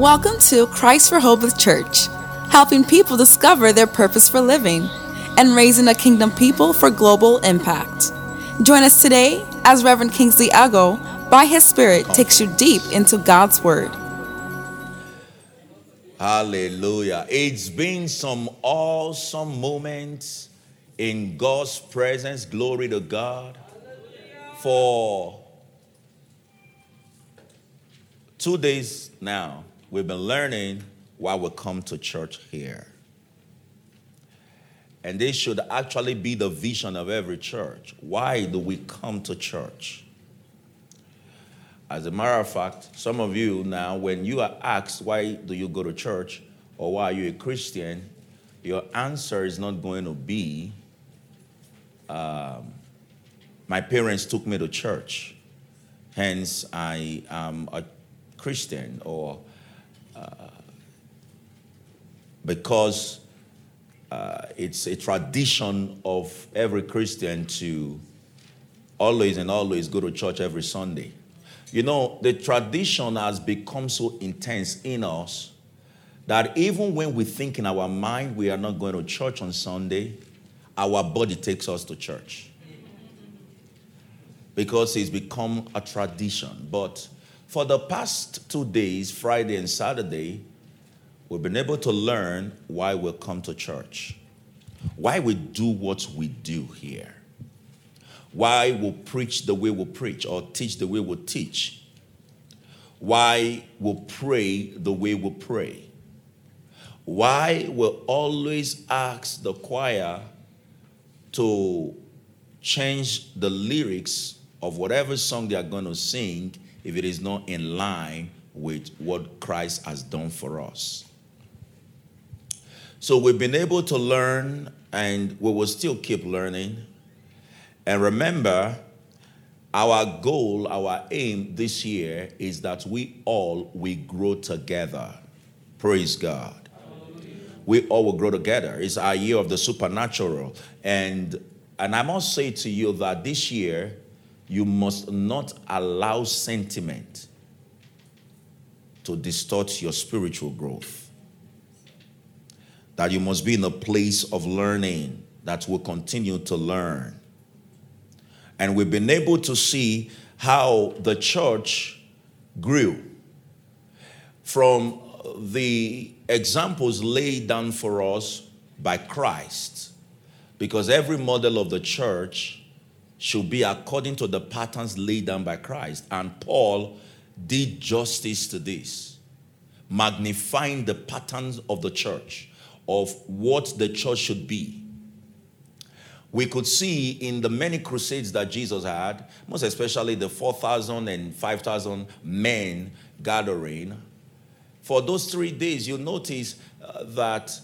Welcome to Christ Rehoboth Church, helping people discover their purpose for living and raising a kingdom people for global impact. Join us today as Reverend Kingsley Ago, by his Spirit, takes you deep into God's Word. Hallelujah. It's been some awesome moments in God's presence. Glory to God. For two days now, we've been learning why we come to church here. And this should actually be the vision of every church. Why do we come to church? As a matter of fact, some of you now, when you are asked, why do you go to church or why are you a Christian, your answer is not going to be, um, my parents took me to church, hence I am a Christian, or uh, because uh, it's a tradition of every Christian to always and always go to church every Sunday. You know, the tradition has become so intense in us that even when we think in our mind we are not going to church on Sunday, our body takes us to church. Because it's become a tradition. But for the past two days, Friday and Saturday, we've been able to learn why we come to church, why we do what we do here, why we preach the way we preach or teach the way we teach, why we pray the way we pray, why we always ask the choir to change the lyrics of whatever song they are going to sing if it is not in line with what Christ has done for us. So we've been able to learn and we will still keep learning. And remember, our goal, our aim this year is that we all we grow together. Praise God. We all will grow together. It's our year of the supernatural. And and I must say to you that this year you must not allow sentiment to distort your spiritual growth. That you must be in a place of learning that will continue to learn. And we've been able to see how the church grew from the examples laid down for us by Christ. Because every model of the church should be according to the patterns laid down by Christ. And Paul did justice to this, magnifying the patterns of the church, of what the church should be. We could see in the many crusades that Jesus had, most especially the 4,000 and 5,000 men gathering, for those three days, you notice uh, that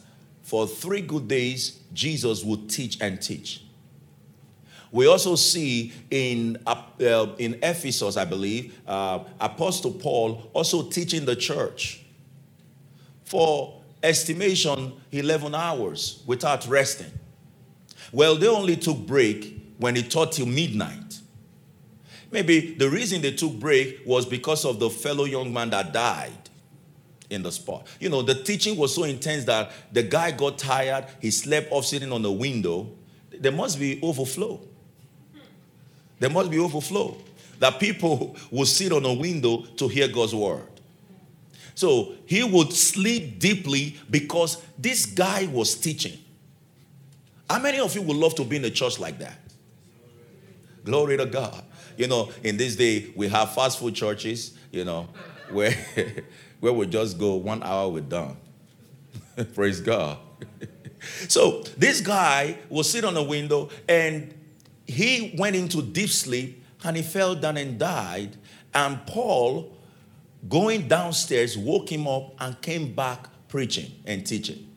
for three good days, Jesus would teach and teach. We also see in, uh, in Ephesus, I believe, uh, Apostle Paul also teaching the church for estimation 11 hours without resting. Well, they only took break when he taught till midnight. Maybe the reason they took break was because of the fellow young man that died in the spot. You know, the teaching was so intense that the guy got tired, he slept off sitting on the window. There must be overflow. There must be overflow. That people will sit on a window to hear God's word. So he would sleep deeply because this guy was teaching. How many of you would love to be in a church like that? Glory to God. You know, in this day, we have fast food churches, you know, where, where we just go one hour, we're done. Praise God. so this guy will sit on a window and he went into deep sleep and he fell down and died. And Paul, going downstairs, woke him up and came back preaching and teaching.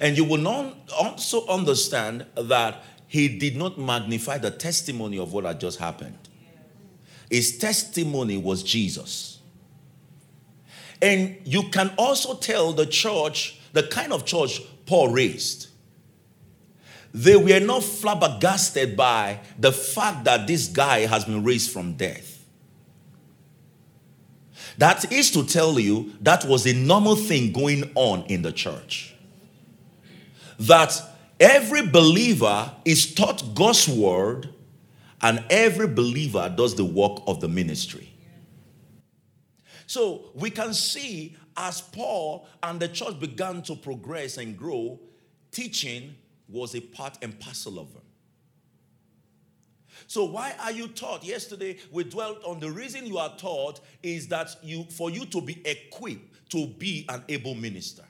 And you will not also understand that he did not magnify the testimony of what had just happened. His testimony was Jesus. And you can also tell the church, the kind of church Paul raised. They were not flabbergasted by the fact that this guy has been raised from death. That is to tell you that was a normal thing going on in the church. That every believer is taught God's word and every believer does the work of the ministry. So we can see as Paul and the church began to progress and grow, teaching was a part and parcel of them. So why are you taught? Yesterday we dwelt on the reason you are taught is that you for you to be equipped to be an able minister.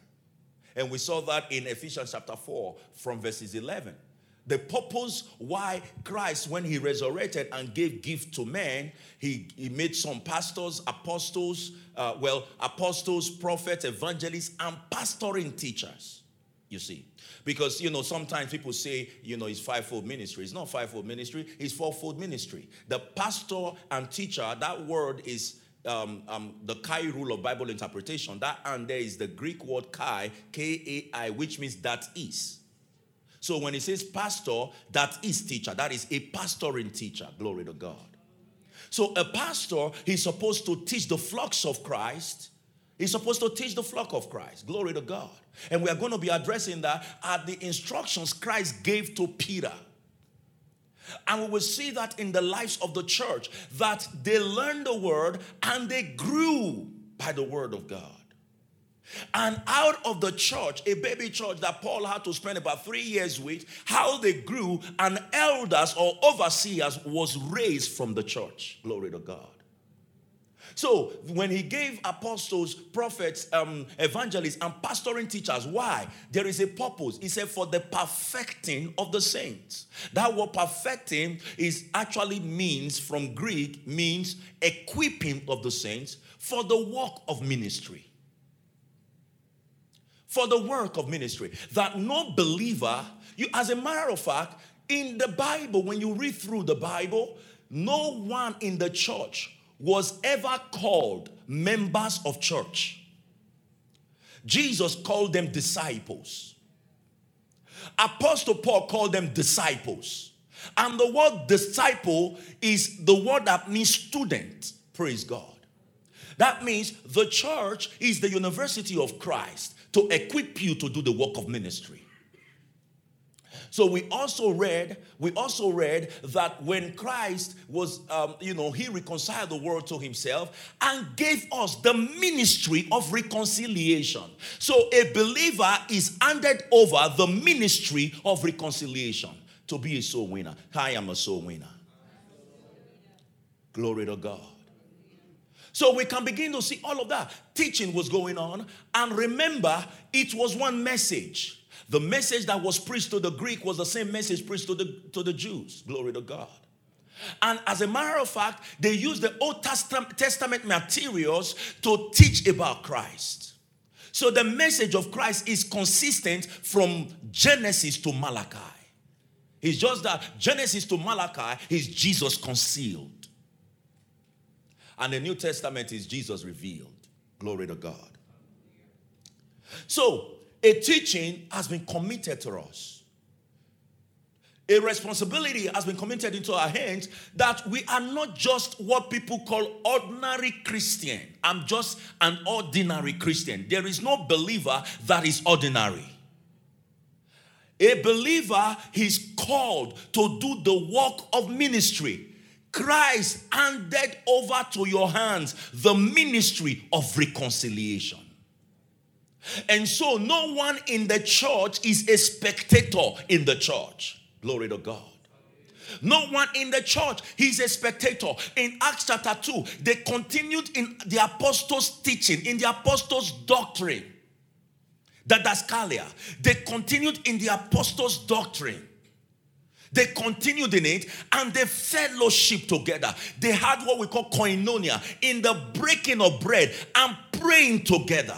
And we saw that in Ephesians chapter 4 from verses 11. The purpose why Christ, when he resurrected and gave gift to men, he, he made some pastors, apostles, uh, well, apostles, prophets, evangelists, and pastoring teachers. You see, because you know sometimes people say you know it's fivefold ministry. It's not fivefold ministry. It's fourfold ministry. The pastor and teacher. That word is um, um, the Kai rule of Bible interpretation. That and there is the Greek word Kai, K A I, which means that is. So when he says pastor, that is teacher. That is a pastoring teacher. Glory to God. So a pastor, he's supposed to teach the flocks of Christ. He's supposed to teach the flock of Christ. Glory to God. And we are going to be addressing that at the instructions Christ gave to Peter. And we will see that in the lives of the church that they learned the word and they grew by the word of God. And out of the church, a baby church that Paul had to spend about three years with, how they grew, and elders or overseers was raised from the church. Glory to God. So when he gave apostles, prophets, um, evangelists, and pastoring teachers, why? There is a purpose. He said, for the perfecting of the saints. That word perfecting is actually means from Greek, means equipping of the saints for the work of ministry for the work of ministry. That no believer, you as a matter of fact, in the Bible, when you read through the Bible, no one in the church was ever called members of church. Jesus called them disciples. Apostle Paul called them disciples. And the word disciple is the word that means student. Praise God. That means the church is the university of Christ to equip you to do the work of ministry. So we also read, we also read that when Christ was, um, you know, he reconciled the world to himself and gave us the ministry of reconciliation. So a believer is handed over the ministry of reconciliation to be a soul winner. I am a soul winner. Glory to God. So we can begin to see all of that. Teaching was going on. And remember, it was one message. The message that was preached to the Greek was the same message preached to the, to the Jews. Glory to God. And as a matter of fact, they used the Old Testament materials to teach about Christ. So the message of Christ is consistent from Genesis to Malachi. It's just that Genesis to Malachi is Jesus concealed. And the New Testament is Jesus revealed. Glory to God. So, a teaching has been committed to us. A responsibility has been committed into our hands that we are not just what people call ordinary Christian. I'm just an ordinary Christian. There is no believer that is ordinary. A believer is called to do the work of ministry. Christ handed over to your hands the ministry of reconciliation. And so, no one in the church is a spectator in the church. Glory to God. No one in the church, he's a spectator. In Acts chapter 2, they continued in the apostles' teaching, in the apostles' doctrine, the Didaskalia. They continued in the apostles' doctrine. They continued in it and they fellowship together. They had what we call koinonia in the breaking of bread and praying together.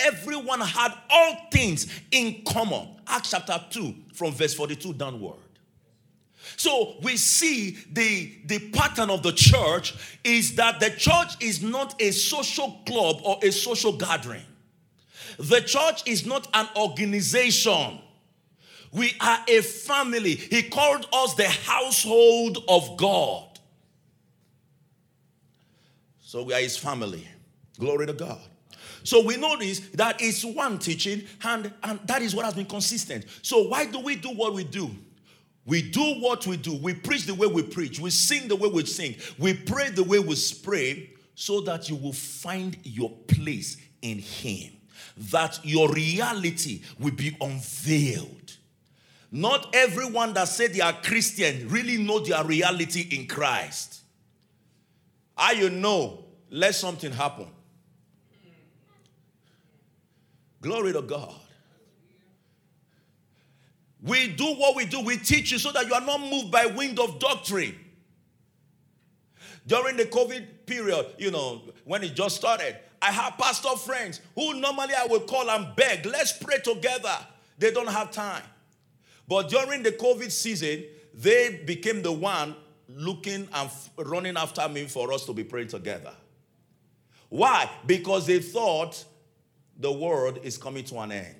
Everyone had all things in common. Acts chapter 2, from verse 42 downward. So we see the, the pattern of the church is that the church is not a social club or a social gathering. The church is not an organization. We are a family. He called us the household of God. So we are his family. Glory to God. So we notice that it's one teaching, and, and that is what has been consistent. So why do we do what we do? We do what we do. We preach the way we preach. We sing the way we sing. We pray the way we pray so that you will find your place in Him. That your reality will be unveiled. Not everyone that said they are Christian really know their reality in Christ. How you know, let something happen. Glory to God. We do what we do. We teach you so that you are not moved by wind of doctrine. During the COVID period, you know, when it just started, I have pastor friends who normally I would call and beg, let's pray together. They don't have time. But during the COVID season, they became the one looking and running after me for us to be praying together. Why? Because they thought the world is coming to an end.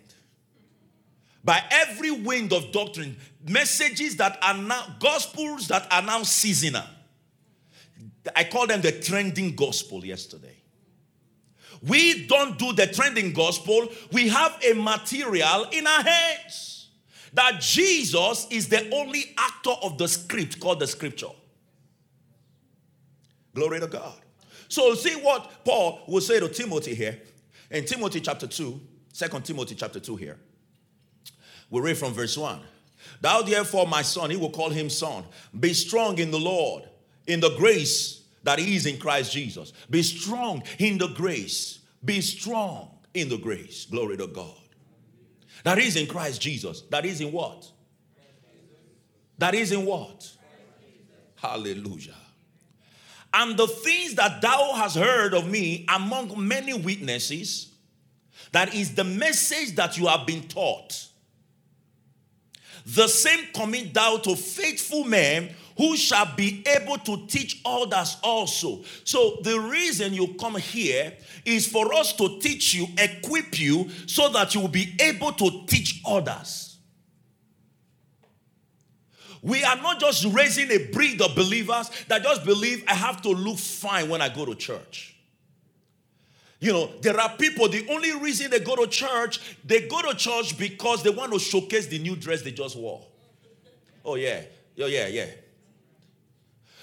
By every wind of doctrine, messages that are now, gospels that are now seasonal. I call them the trending gospel yesterday. We don't do the trending gospel, we have a material in our hands that Jesus is the only actor of the script called the scripture. Glory to God. So, see what Paul will say to Timothy here in Timothy chapter 2, 2 Timothy chapter 2 here. We read from verse 1. Thou therefore, my son, he will call him son, be strong in the Lord, in the grace that is in Christ Jesus. Be strong in the grace. Be strong in the grace. Glory to God. That is in Christ Jesus. That is in what? That is in what? Hallelujah. And the things that thou hast heard of me among many witnesses, that is the message that you have been taught. The same commit thou to faithful men who shall be able to teach others also. So, the reason you come here is for us to teach you, equip you, so that you will be able to teach others. We are not just raising a breed of believers that just believe I have to look fine when I go to church. You know, there are people, the only reason they go to church, they go to church because they want to showcase the new dress they just wore. Oh, yeah. Oh, yeah, yeah.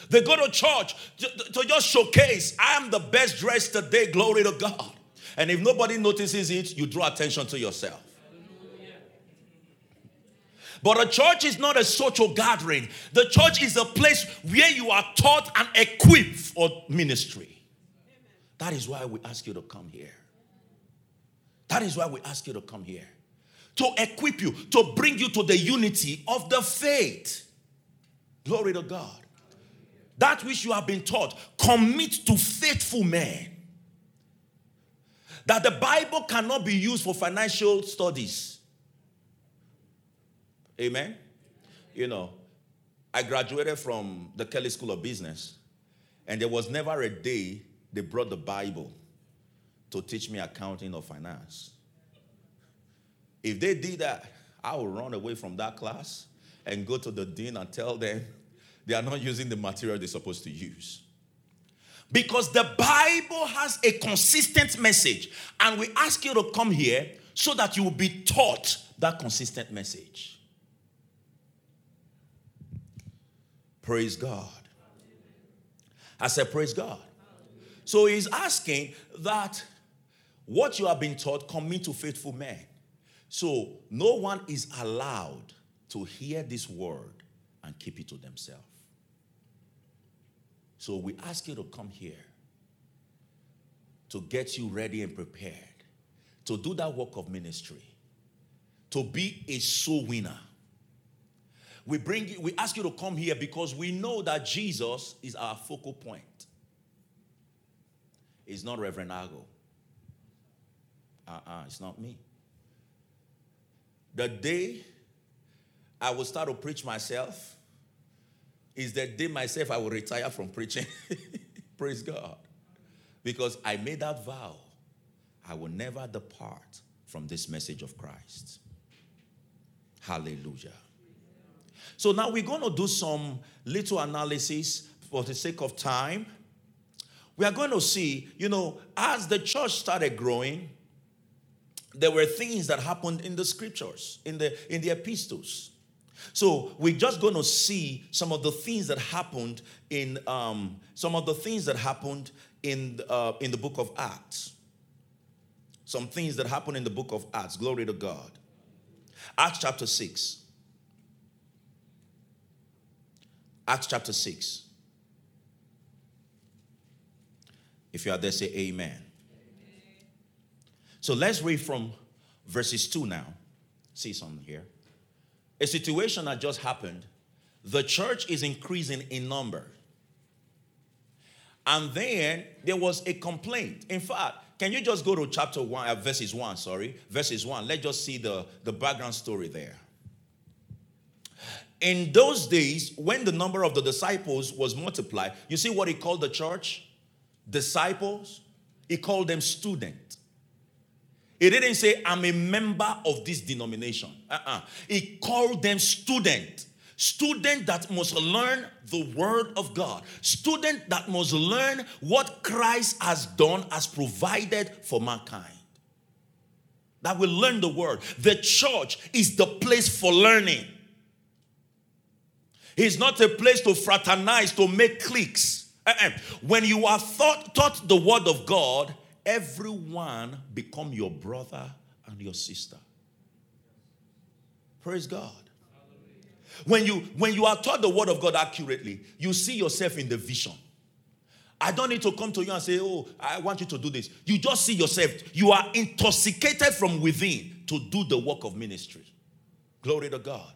They go to church to, to just showcase, I am the best dressed today, glory to God. And if nobody notices it, you draw attention to yourself. But a church is not a social gathering. The church is a place where you are taught and equipped for ministry. That is why we ask you to come here. That is why we ask you to come here. To equip you, to bring you to the unity of the faith. Glory to God. That which you have been taught, commit to faithful men. That the Bible cannot be used for financial studies Amen? You know, I graduated from the Kelley School of Business, and there was never a day they brought the Bible to teach me accounting or finance. If they did that, I would run away from that class and go to the dean and tell them they are not using the material they're supposed to use. Because the Bible has a consistent message, and we ask you to come here so that you will be taught that consistent message. Praise God. I said, Praise God. So he's asking that what you have been taught commit to faithful men. So no one is allowed to hear this word and keep it to themselves. So we ask you to come here to get you ready and prepared to do that work of ministry, to be a soul winner we bring you, we ask you to come here because we know that Jesus is our focal point. It's not Reverend Ago. Uh-uh, it's not me. The day I will start to preach myself is the day myself I will retire from preaching. Praise God. Because I made that vow. I will never depart from this message of Christ. Hallelujah. So now we're going to do some little analysis for the sake of time. we are going to see, you know, as the church started growing, there were things that happened in the scriptures, in the in the epistles. So we're just going to see some of the things that happened in um, some of the things that happened in uh, in the book of Acts. Some things that happened in the book of Acts. Glory to God. Acts chapter six. Acts chapter six. If you are there, say Amen. amen. So let's read from verses two now. See something here a situation that just happened. The church is increasing in number. And then there was a complaint. In fact, can you just go to chapter 1, uh, verses 1, sorry, verses 1. Let's just see the, the background story there. In those days, when the number of the disciples was multiplied, you see what he called the church? Disciples. He called them students. He didn't say, I'm a member of this denomination. Uh-uh. He called them student. Student that must learn the word of God. Student that must learn what Christ has done, has provided for mankind. That will learn the word. The church is the place for learning. It's not a place to fraternize, to make cliques. Uh-uh. When you are thought, taught the word of God, everyone become your brother and your sister. Praise God. When you when you are taught the word of God accurately, you see yourself in the vision. I don't need to come to you and say, "Oh, I want you to do this." You just see yourself. You are intoxicated from within to do the work of ministry. Glory to God.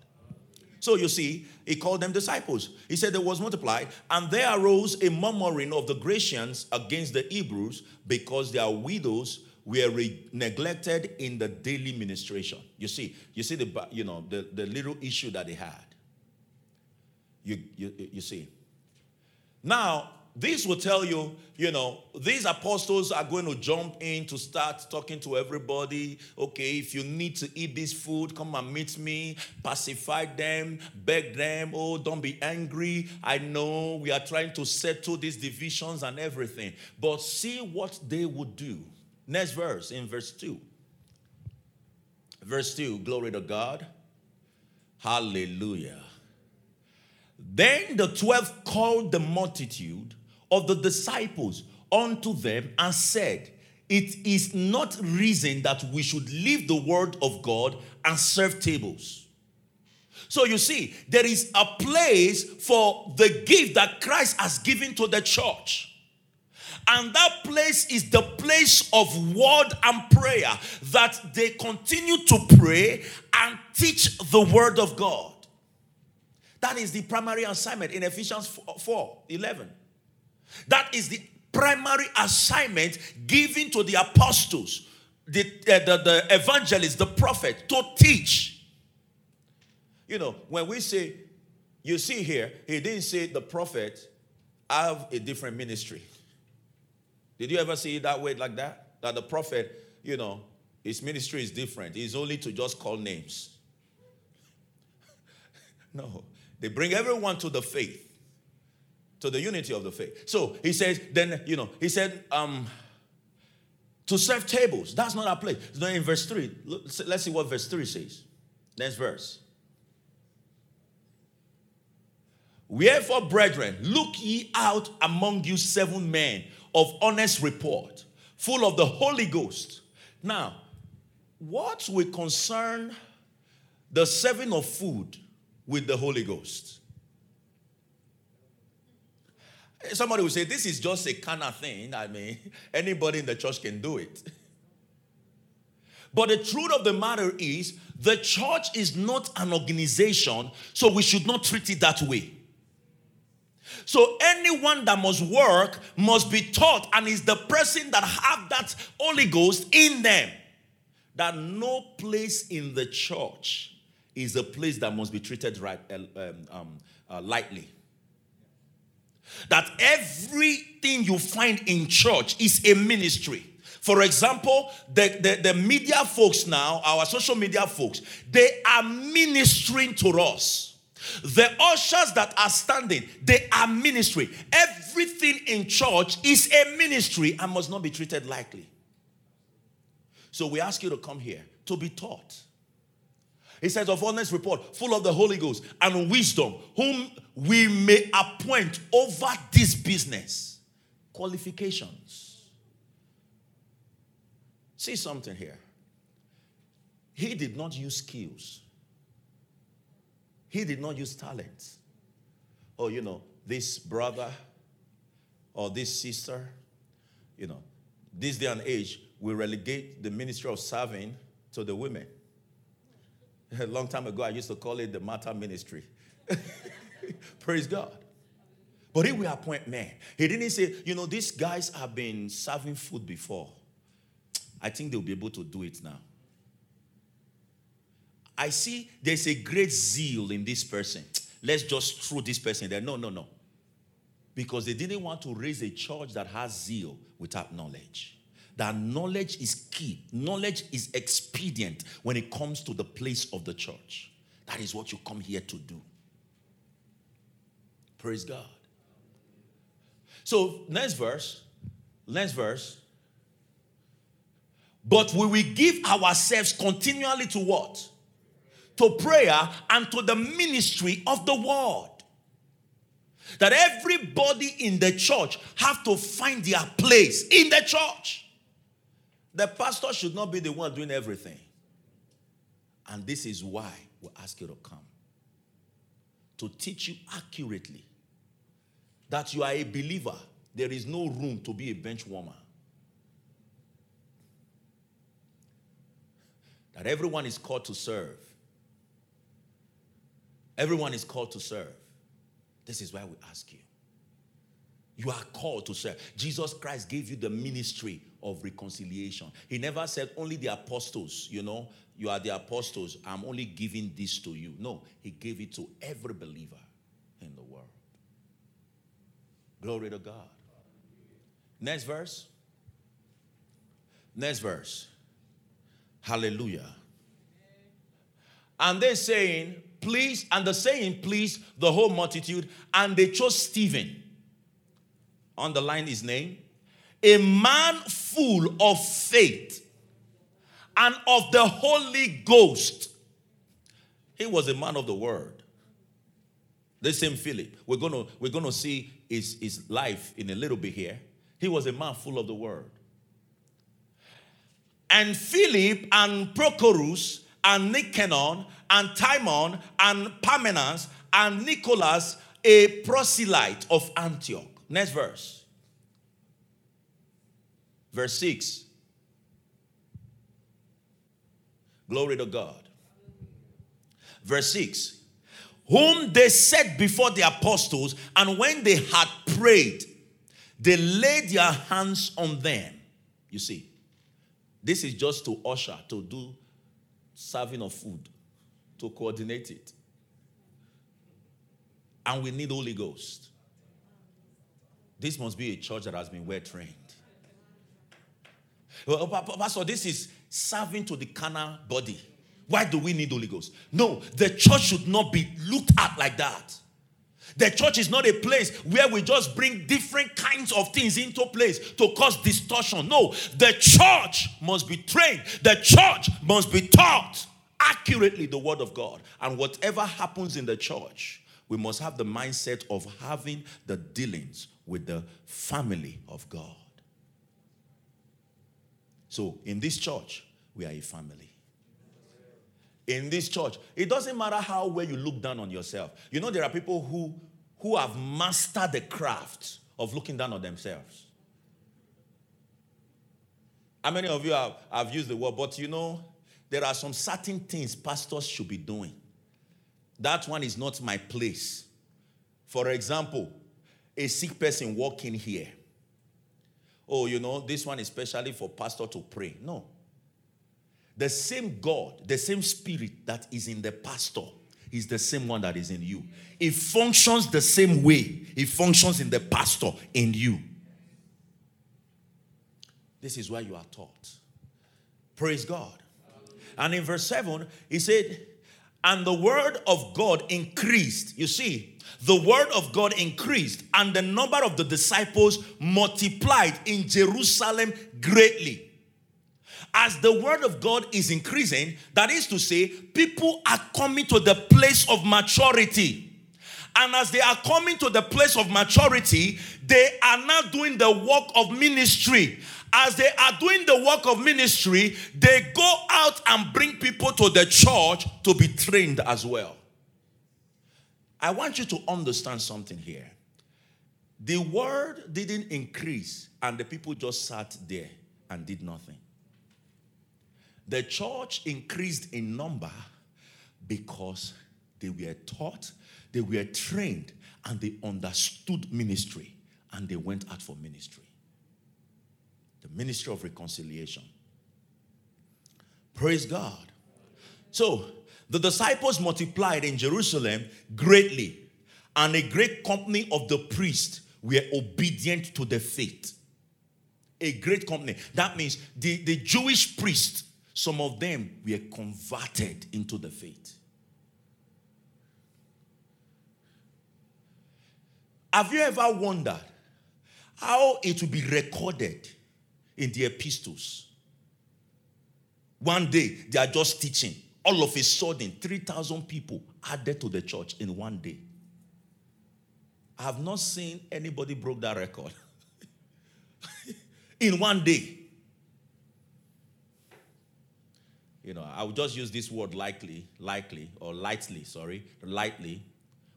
So you see, he called them disciples. He said there was multiplied, and there arose a murmuring of the Grecians against the Hebrews because their widows were re- neglected in the daily ministration. You see, you see the you know the, the little issue that they had. You, you you see. Now this will tell you, you know, these apostles are going to jump in to start talking to everybody. Okay, if you need to eat this food, come and meet me, pacify them, beg them. Oh, don't be angry. I know we are trying to settle these divisions and everything. But see what they would do. Next verse, in verse 2. Verse 2, glory to God. Hallelujah. Then the twelve called the multitude of the disciples unto them and said, It is not reason that we should leave the word of God and serve tables. So you see, there is a place for the gift that Christ has given to the church. And that place is the place of word and prayer that they continue to pray and teach the word of God. That is the primary assignment in Ephesians 4 11. That is the primary assignment given to the apostles, the, uh, the, the evangelists, the prophet to teach. You know, when we say, you see here, he didn't say the prophet have a different ministry. Did you ever see it that way, like that? That the prophet, you know, his ministry is different. He's only to just call names. no, they bring everyone to the faith to the unity of the faith. So he says, then, you know, he said, um, to serve tables. That's not our place. It's not in verse 3. Let's see what verse 3 says. Next verse. Wherefore, brethren, look ye out among you seven men of honest report, full of the Holy Ghost. Now, what will concern the serving of food with the Holy Ghost? Somebody will say, This is just a kind of thing. I mean, anybody in the church can do it. But the truth of the matter is, the church is not an organization, so we should not treat it that way. So anyone that must work must be taught and is the person that have that Holy Ghost in them. That no place in the church is a place that must be treated right, um, um, uh, lightly. That everything you find in church is a ministry. For example, the, the, the, media folks now, our social media folks, they are ministering to us. The ushers that are standing, they are ministry. Everything in church is a ministry and must not be treated lightly. So we ask you to come here to be taught. He says, of honest report, full of the Holy Ghost and wisdom, whom we may appoint over this business. Qualifications. See something here. He did not use skills, he did not use talents. Oh, you know, this brother or this sister, you know, this day and age, we relegate the ministry of serving to the women. A long time ago, I used to call it the Martha ministry. Praise God. But he will appoint men. He didn't say, you know, these guys have been serving food before. I think they'll be able to do it now. I see there's a great zeal in this person. Let's just throw this person there. No, no, no. Because they didn't want to raise a church that has zeal without knowledge that knowledge is key. Knowledge is expedient when it comes to the place of the church. That is what you come here to do. Praise God. So, next verse, next verse. But we will give ourselves continually to what? To prayer and to the ministry of the word. That everybody in the church have to find their place in the church. The pastor should not be the one doing everything. And this is why we ask you to come to teach you accurately that you are a believer. There is no room to be a bench warmer. That everyone is called to serve. Everyone is called to serve. This is why we ask you. You are called to serve. Jesus Christ gave you the ministry of reconciliation. He never said only the apostles, you know, you are the apostles. I'm only giving this to you. No, he gave it to every believer in the world. Glory to God. Next verse. Next verse. Hallelujah. And they're saying, please, and the saying, please, the whole multitude, and they chose Stephen. Underline his name a man full of faith and of the Holy Ghost. He was a man of the word. The same Philip. We're gonna, we're gonna see his, his life in a little bit here. He was a man full of the word. And Philip and Prochorus and Nicanor and Timon and Parmenas and Nicholas, a proselyte of Antioch. Next verse. Verse 6. Glory to God. Verse 6. Whom they set before the apostles, and when they had prayed, they laid their hands on them. You see, this is just to usher, to do serving of food, to coordinate it. And we need Holy Ghost. This must be a church that has been well trained. Well, oh, Pastor, this is serving to the carnal body. Why do we need Holy Ghost? No, the church should not be looked at like that. The church is not a place where we just bring different kinds of things into place to cause distortion. No, the church must be trained, the church must be taught accurately the word of God. And whatever happens in the church, we must have the mindset of having the dealings with the family of God. So in this church, we are a family. In this church, it doesn't matter how well you look down on yourself. You know, there are people who, who have mastered the craft of looking down on themselves. How many of you have, have used the word? But you know, there are some certain things pastors should be doing. That one is not my place. For example, a sick person walking here oh, you know, this one is especially for pastor to pray. No. The same God, the same spirit that is in the pastor is the same one that is in you. It functions the same way it functions in the pastor in you. This is where you are taught. Praise God. And in verse 7, he said, And the word of God increased. You see, the word of God increased, and the number of the disciples multiplied in Jerusalem greatly. As the word of God is increasing, that is to say, people are coming to the place of maturity. And as they are coming to the place of maturity, they are now doing the work of ministry. As they are doing the work of ministry, they go out and bring people to the church to be trained as well. I want you to understand something here. The word didn't increase, and the people just sat there and did nothing. The church increased in number because they were taught, they were trained, and they understood ministry, and they went out for ministry. The ministry of reconciliation. Praise God. So, the disciples multiplied in Jerusalem greatly, and a great company of the priests were obedient to the faith. A great company. That means the, the Jewish priests, some of them were converted into the faith. Have you ever wondered how it will be recorded in the epistles? One day they are just teaching all of a sudden 3,000 people added to the church in one day. I have not seen anybody broke that record. in one day. You know, I will just use this word likely, likely, or lightly, sorry, lightly.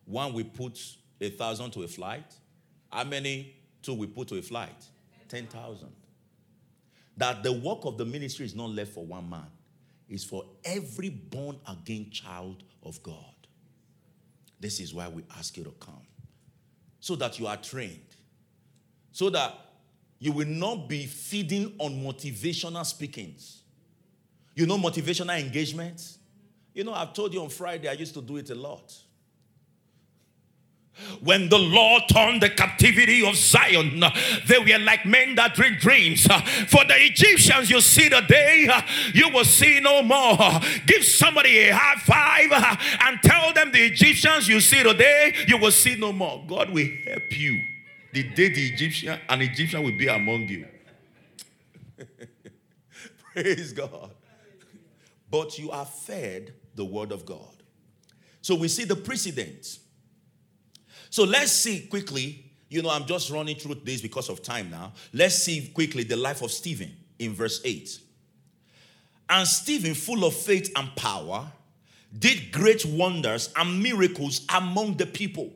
One, we put a thousand to a flight. How many two we put to a flight? 10,000. That the work of the ministry is not left for one man is for every born again child of God. This is why we ask you to come. So that you are trained. So that you will not be feeding on motivational speakings. You know, motivational engagements? You know, I've told you on Friday, I used to do it a lot. When the Lord turned the captivity of Zion, they were like men that dream dreams. For the Egyptians, you see the day, you will see no more. Give somebody a high five and tell them the Egyptians you see the day, you will see no more. God will help you. The day the Egyptian, an Egyptian will be among you. Praise God. But you are fed the word of God. So we see the precedents so let's see quickly. You know, I'm just running through this because of time now. Let's see quickly the life of Stephen in verse 8. And Stephen, full of faith and power, did great wonders and miracles among the people.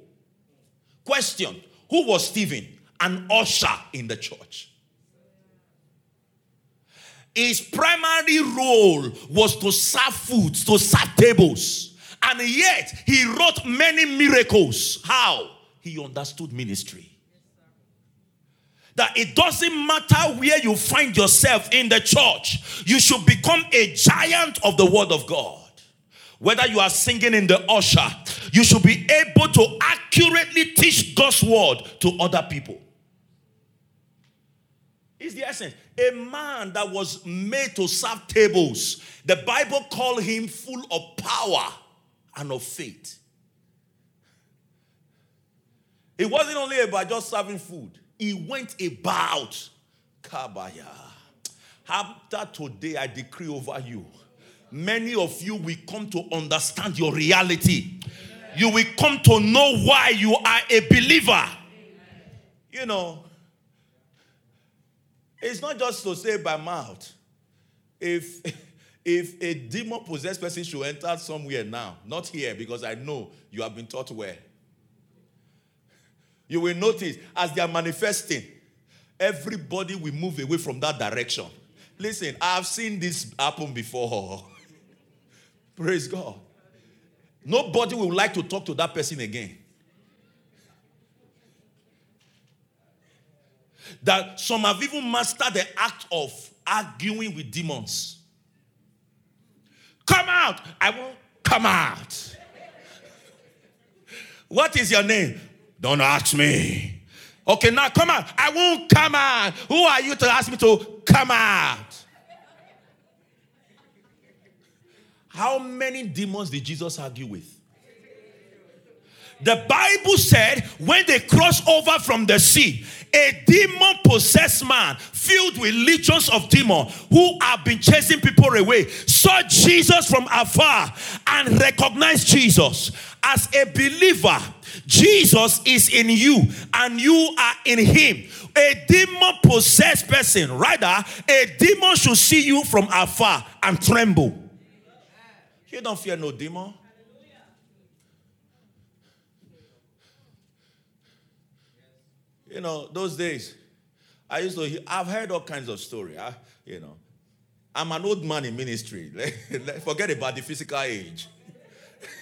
Question Who was Stephen? An usher in the church. His primary role was to serve food, to serve tables. And yet, he wrote many miracles. How? He understood ministry. That it doesn't matter where you find yourself in the church, you should become a giant of the word of God. Whether you are singing in the usher, you should be able to accurately teach God's word to other people. Is the essence. A man that was made to serve tables, the Bible called him full of power and of faith. It wasn't only about just serving food, he went about Kabaya. After today, I decree over you. Many of you will come to understand your reality. You will come to know why you are a believer. You know, it's not just to say by mouth. If if a demon possessed person should enter somewhere now, not here, because I know you have been taught where, you will notice as they are manifesting, everybody will move away from that direction. Listen, I've seen this happen before. Praise God. Nobody will like to talk to that person again. That some have even mastered the act of arguing with demons. Come out. I won't come out. What is your name? Don't ask me. Okay, now come out. I won't come out. Who are you to ask me to come out? How many demons did Jesus argue with? The Bible said when they crossed over from the sea, a demon possessed man filled with legions of demons who have been chasing people away saw Jesus from afar and recognized Jesus. As a believer, Jesus is in you and you are in him. A demon possessed person, rather, a demon should see you from afar and tremble. You don't fear no demon. You know, those days, I used to, I've heard all kinds of story. I, you know, I'm an old man in ministry. Forget about the physical age.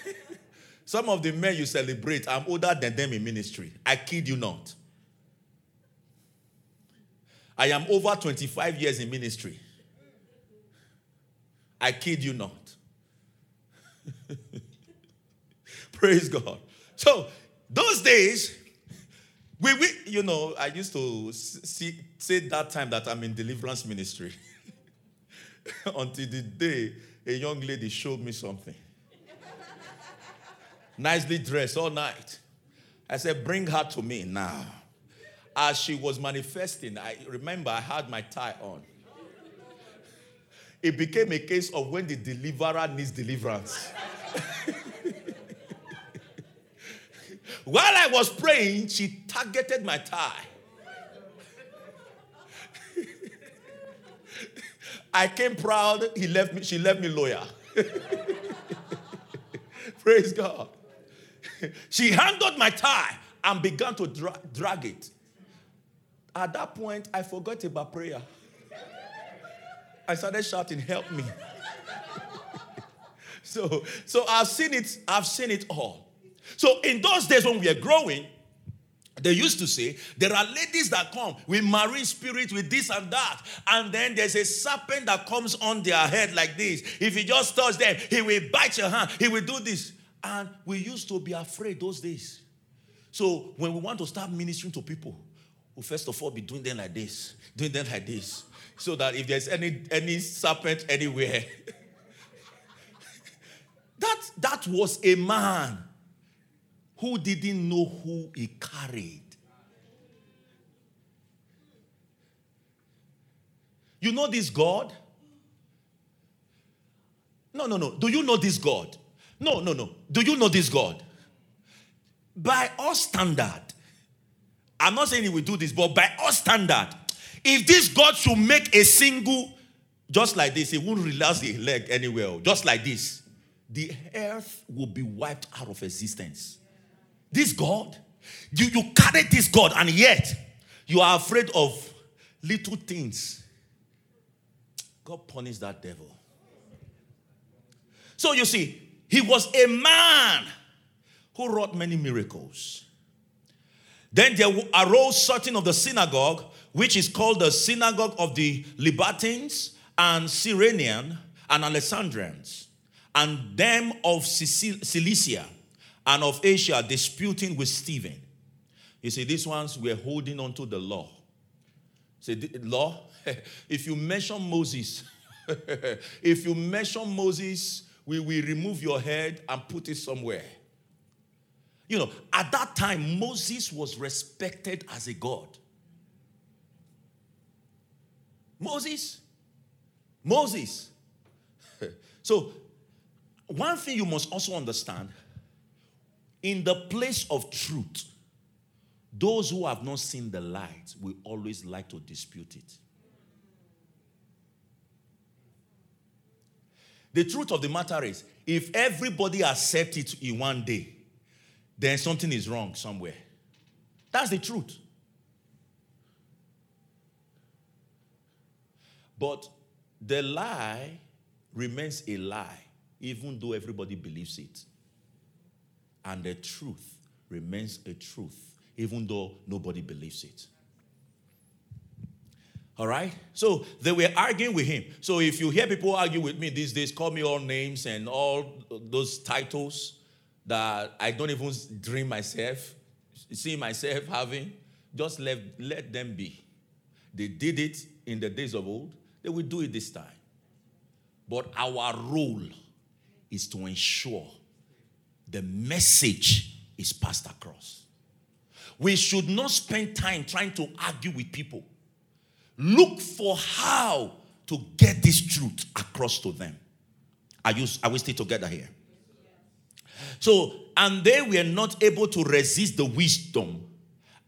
Some of the men you celebrate, I'm older than them in ministry. I kid you not. I am over 25 years in ministry. I kid you not. Praise God. So, those days, we, we, you know, I used to see, say that time that I'm in deliverance ministry until the day a young lady showed me something. Nicely dressed all night. I said, Bring her to me now. As she was manifesting, I remember I had my tie on. It became a case of when the deliverer needs deliverance. While I was praying, she targeted my tie. I came proud, he left me, she left me loyal. Praise God. She handled my tie and began to dra- drag it. At that point, I forgot about prayer. I started shouting, Help me. so, so I've seen it, I've seen it all. So in those days when we were growing, they used to say there are ladies that come with marine spirit with this and that and then there's a serpent that comes on their head like this. If you just touch them he will bite your hand. He will do this. And we used to be afraid those days. So when we want to start ministering to people we first of all be doing them like this doing them like this so that if there's any any serpent anywhere that that was a man who didn't know who he carried. You know this God? No, no, no. Do you know this God? No, no, no. Do you know this God? By our standard, I'm not saying he will do this, but by our standard, if this God should make a single, just like this, he won't relax the leg anywhere, just like this, the earth will be wiped out of existence. This God, you, you carry this God, and yet you are afraid of little things. God punished that devil. So you see, he was a man who wrought many miracles. Then there arose certain of the synagogue, which is called the synagogue of the Libertines and Cyrenian and Alexandrians, and them of Cilicia and of Asia disputing with Stephen. You see, these ones were holding on to the law. Say, law? if you mention Moses, if you mention Moses, we will remove your head and put it somewhere. You know, at that time, Moses was respected as a god. Moses, Moses. so, one thing you must also understand in the place of truth, those who have not seen the light will always like to dispute it. The truth of the matter is, if everybody accepts it in one day, then something is wrong somewhere. That's the truth. But the lie remains a lie, even though everybody believes it and the truth remains a truth, even though nobody believes it. All right? So they were arguing with him. So if you hear people argue with me these days, call me all names and all those titles that I don't even dream myself, see myself having, just let, let them be. They did it in the days of old, they will do it this time. But our role is to ensure the message is passed across. We should not spend time trying to argue with people. Look for how to get this truth across to them. Are, you, are we still together here? So, and they were not able to resist the wisdom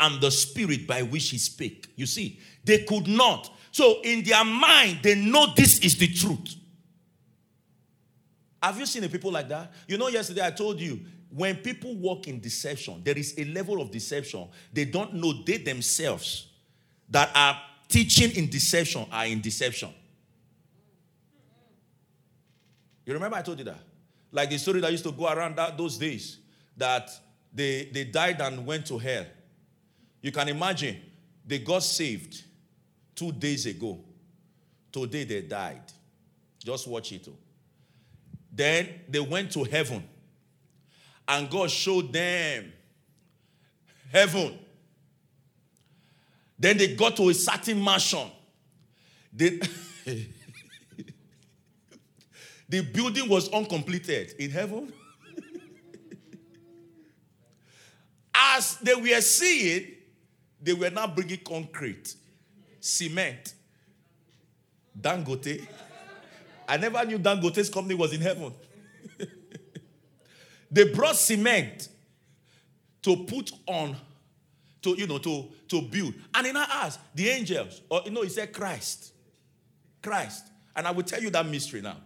and the spirit by which he spake. You see, they could not. So, in their mind, they know this is the truth. Have you seen a people like that? You know, yesterday I told you when people walk in deception, there is a level of deception they don't know they themselves that are teaching in deception are in deception. You remember I told you that? Like the story that used to go around that, those days that they, they died and went to hell. You can imagine they got saved two days ago. Today they died. Just watch it. Oh. Then they went to heaven and God showed them heaven. Then they got to a certain mansion. They, the building was uncompleted in heaven. As they were seeing, they were now bringing concrete, cement, Dangote. I never knew Dangote's company was in heaven. They brought cement to put on, to you know, to, to build. And in our asked the angels, or you know, he said Christ. Christ. And I will tell you that mystery now.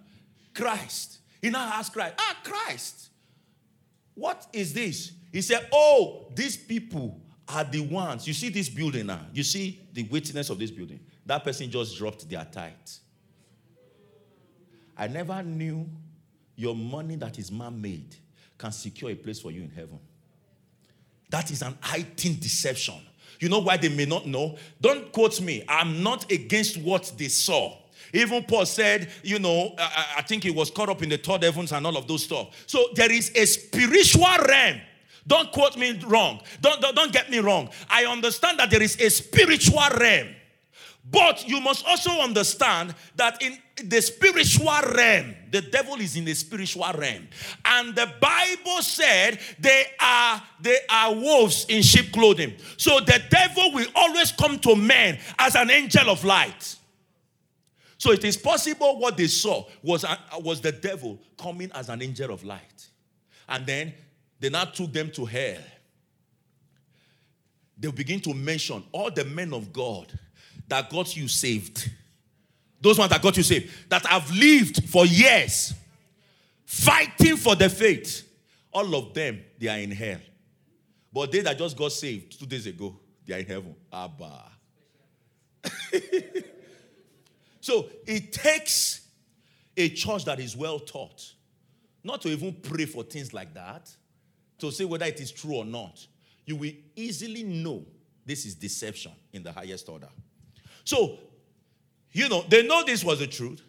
Christ. He now asked Christ, ah, Christ. What is this? He said, Oh, these people are the ones. You see this building now. You see the witness of this building. That person just dropped their tithe. I never knew your money that is man made can secure a place for you in heaven. That is an heightened deception. You know why they may not know? Don't quote me. I'm not against what they saw. Even Paul said, you know, I, I think he was caught up in the third heavens and all of those stuff. So there is a spiritual realm. Don't quote me wrong. Don't, don't, don't get me wrong. I understand that there is a spiritual realm. But you must also understand that in the spiritual realm, the devil is in the spiritual realm. And the Bible said they are they are wolves in sheep clothing. So the devil will always come to men as an angel of light. So it is possible what they saw was, was the devil coming as an angel of light. And then they now took them to hell. They begin to mention all the men of God that got you saved. Those ones that got you saved, that have lived for years fighting for the faith. All of them, they are in hell. But they that just got saved two days ago, they are in heaven. Abba. so it takes a church that is well taught not to even pray for things like that, to say whether it is true or not. You will easily know this is deception in the highest order. So, you know, they know this was the truth.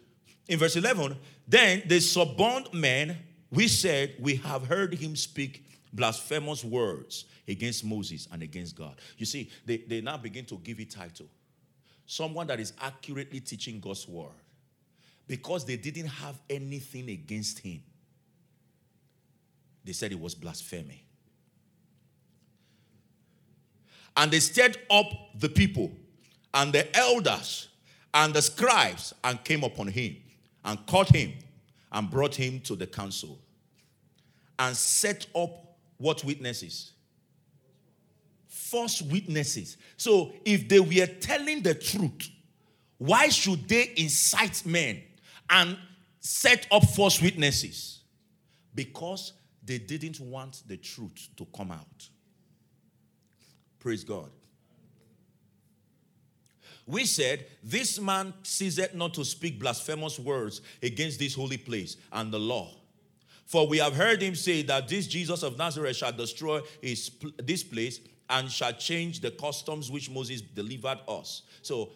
In verse 11, then the suborned men, we said, we have heard him speak blasphemous words against Moses and against God. You see, they, they now begin to give it title. Someone that is accurately teaching God's word. Because they didn't have anything against him. They said it was blasphemy. And they stirred up the people and the elders and the scribes and came upon him and caught him and brought him to the council and set up what witnesses? False witnesses. So if they were telling the truth, why should they incite men and set up false witnesses? Because they didn't want the truth to come out. Praise God. We said, This man ceased not to speak blasphemous words against this holy place and the law. For we have heard him say that this Jesus of Nazareth shall destroy his, this place and shall change the customs which Moses delivered us. So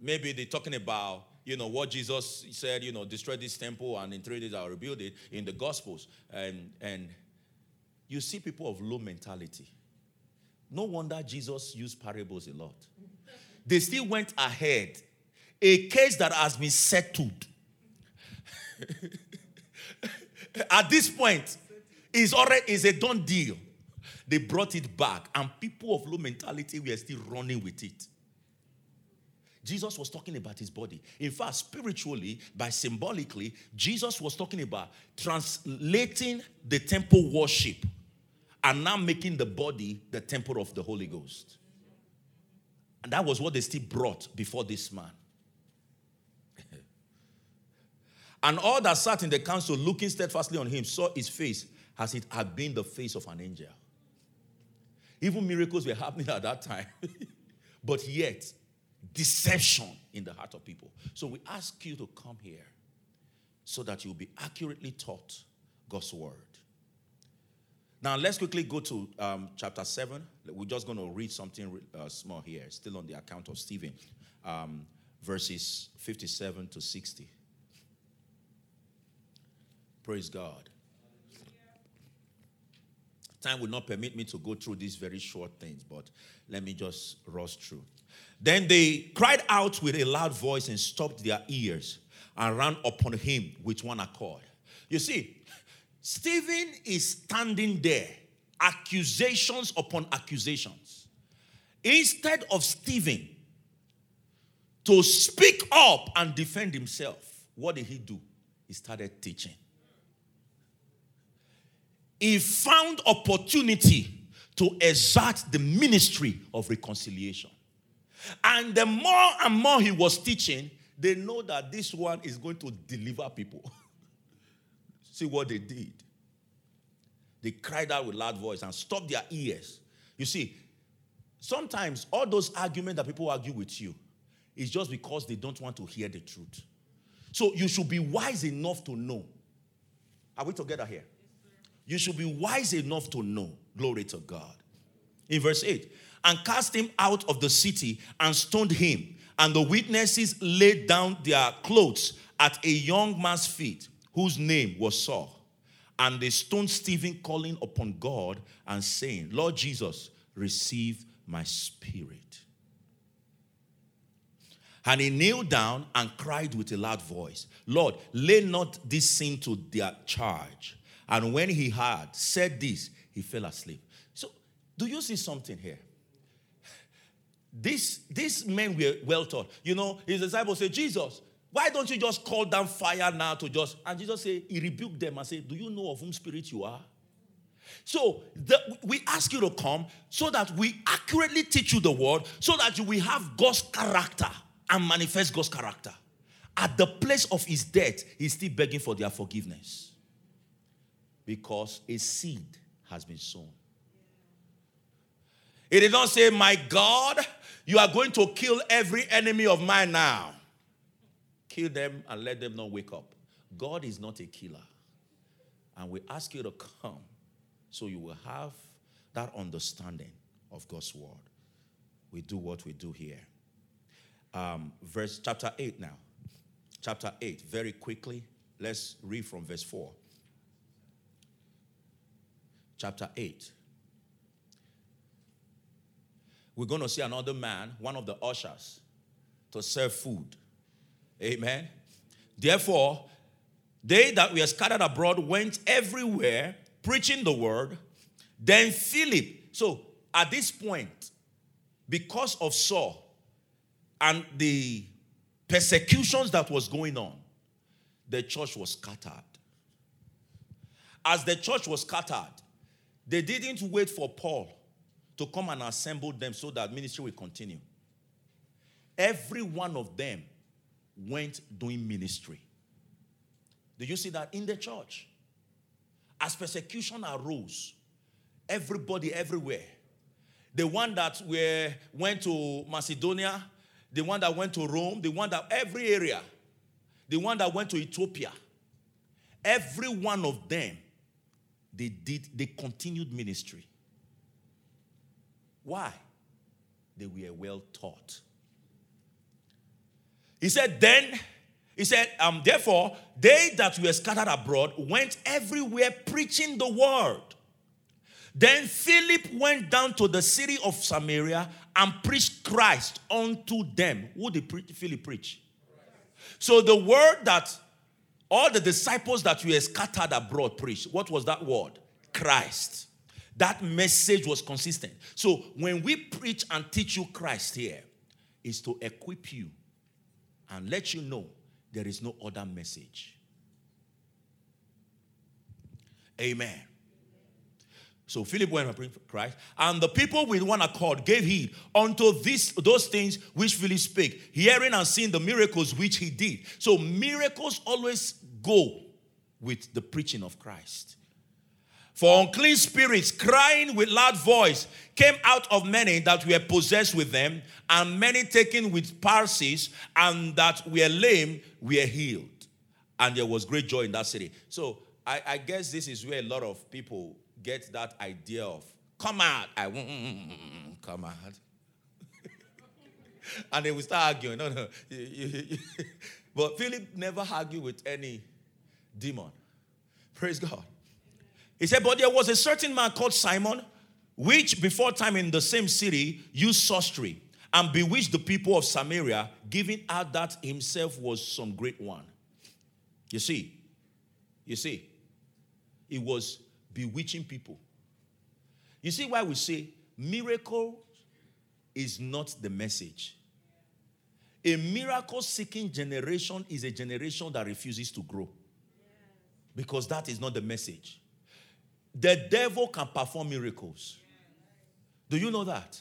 maybe they're talking about you know what Jesus said, you know, destroy this temple and in three days I'll rebuild it in the Gospels. And and you see people of low mentality. No wonder Jesus used parables a lot they still went ahead. A case that has been settled. At this point, it's already is a done deal. They brought it back, and people of low mentality were still running with it. Jesus was talking about his body. In fact, spiritually, by symbolically, Jesus was talking about translating the temple worship and now making the body the temple of the Holy Ghost. And that was what they still brought before this man. and all that sat in the council, looking steadfastly on him, saw his face as it had been the face of an angel. Even miracles were happening at that time. but yet, deception in the heart of people. So we ask you to come here so that you'll be accurately taught God's word. Now, let's quickly go to um, chapter 7. We're just going to read something uh, small here, still on the account of Stephen, um, verses 57 to 60. Praise God. Time will not permit me to go through these very short things, but let me just rush through. Then they cried out with a loud voice and stopped their ears and ran upon him with one accord. You see, Stephen is standing there, accusations upon accusations. Instead of Stephen to speak up and defend himself, what did he do? He started teaching he found opportunity to exert the ministry of reconciliation. And the more and more he was teaching, they know that this one is going to deliver people. See what they did. They cried out with loud voice and stopped their ears. You see, sometimes all those arguments that people argue with you is just because they don't want to hear the truth. So you should be wise enough to know. Are we together here? You should be wise enough to know. Glory to God. In verse 8, and cast him out of the city and stoned him. And the witnesses laid down their clothes at a young man's feet, whose name was Saul. And they stoned Stephen, calling upon God and saying, Lord Jesus, receive my spirit. And he kneeled down and cried with a loud voice, Lord, lay not this sin to their charge. And when he had said this, he fell asleep. So, do you see something here? This, these men were well taught. You know, his disciples said, Jesus, why don't you just call down fire now to just. And Jesus said, He rebuked them and said, Do you know of whom spirit you are? So the, we ask you to come so that we accurately teach you the word, so that you will have God's character and manifest God's character. At the place of his death, he's still begging for their forgiveness because a seed has been sown. It did not say, My God, you are going to kill every enemy of mine now. Kill them and let them not wake up. God is not a killer. And we ask you to come so you will have that understanding of God's word. We do what we do here. Um, verse chapter 8 now. Chapter 8, very quickly. Let's read from verse 4 chapter 8. We're going to see another man, one of the ushers, to serve food. Amen. Therefore, they that were scattered abroad went everywhere preaching the word. Then Philip, so at this point, because of Saul and the persecutions that was going on, the church was scattered. As the church was scattered, they didn't wait for Paul to come and assemble them so that ministry will continue. Every one of them went doing ministry. Do you see that in the church? As persecution arose, everybody everywhere. The one that were, went to Macedonia, the one that went to Rome, the one that every area, the one that went to Ethiopia, every one of them they did, they continued ministry. Why? They were well taught. He said, then, he said, um, therefore, they that were scattered abroad went everywhere preaching the word. Then Philip went down to the city of Samaria and preached Christ unto them. Who did Philip preach? So the word that all the disciples that were scattered abroad preached. What was that word? Christ. That message was consistent. So when we preach and teach you Christ here, is to equip you and let you know there is no other message. Amen. So Philip went and Christ, and the people with one accord gave heed unto this, those things which Philip spake, hearing and seeing the miracles which he did. So miracles always go with the preaching of Christ. For unclean spirits, crying with loud voice, came out of many that were possessed with them, and many taken with palsies, and that were lame were healed. And there was great joy in that city. So I, I guess this is where a lot of people get that idea of come out. I won't come out. and they will start arguing. No, no. but Philip never argued with any demon. Praise God. He said, But there was a certain man called Simon, which before time in the same city used sorcery and bewitched the people of Samaria, giving out that himself was some great one. You see, you see, he was bewitching people. You see why we say miracle is not the message. A miracle seeking generation is a generation that refuses to grow because that is not the message. The devil can perform miracles. Do you know that?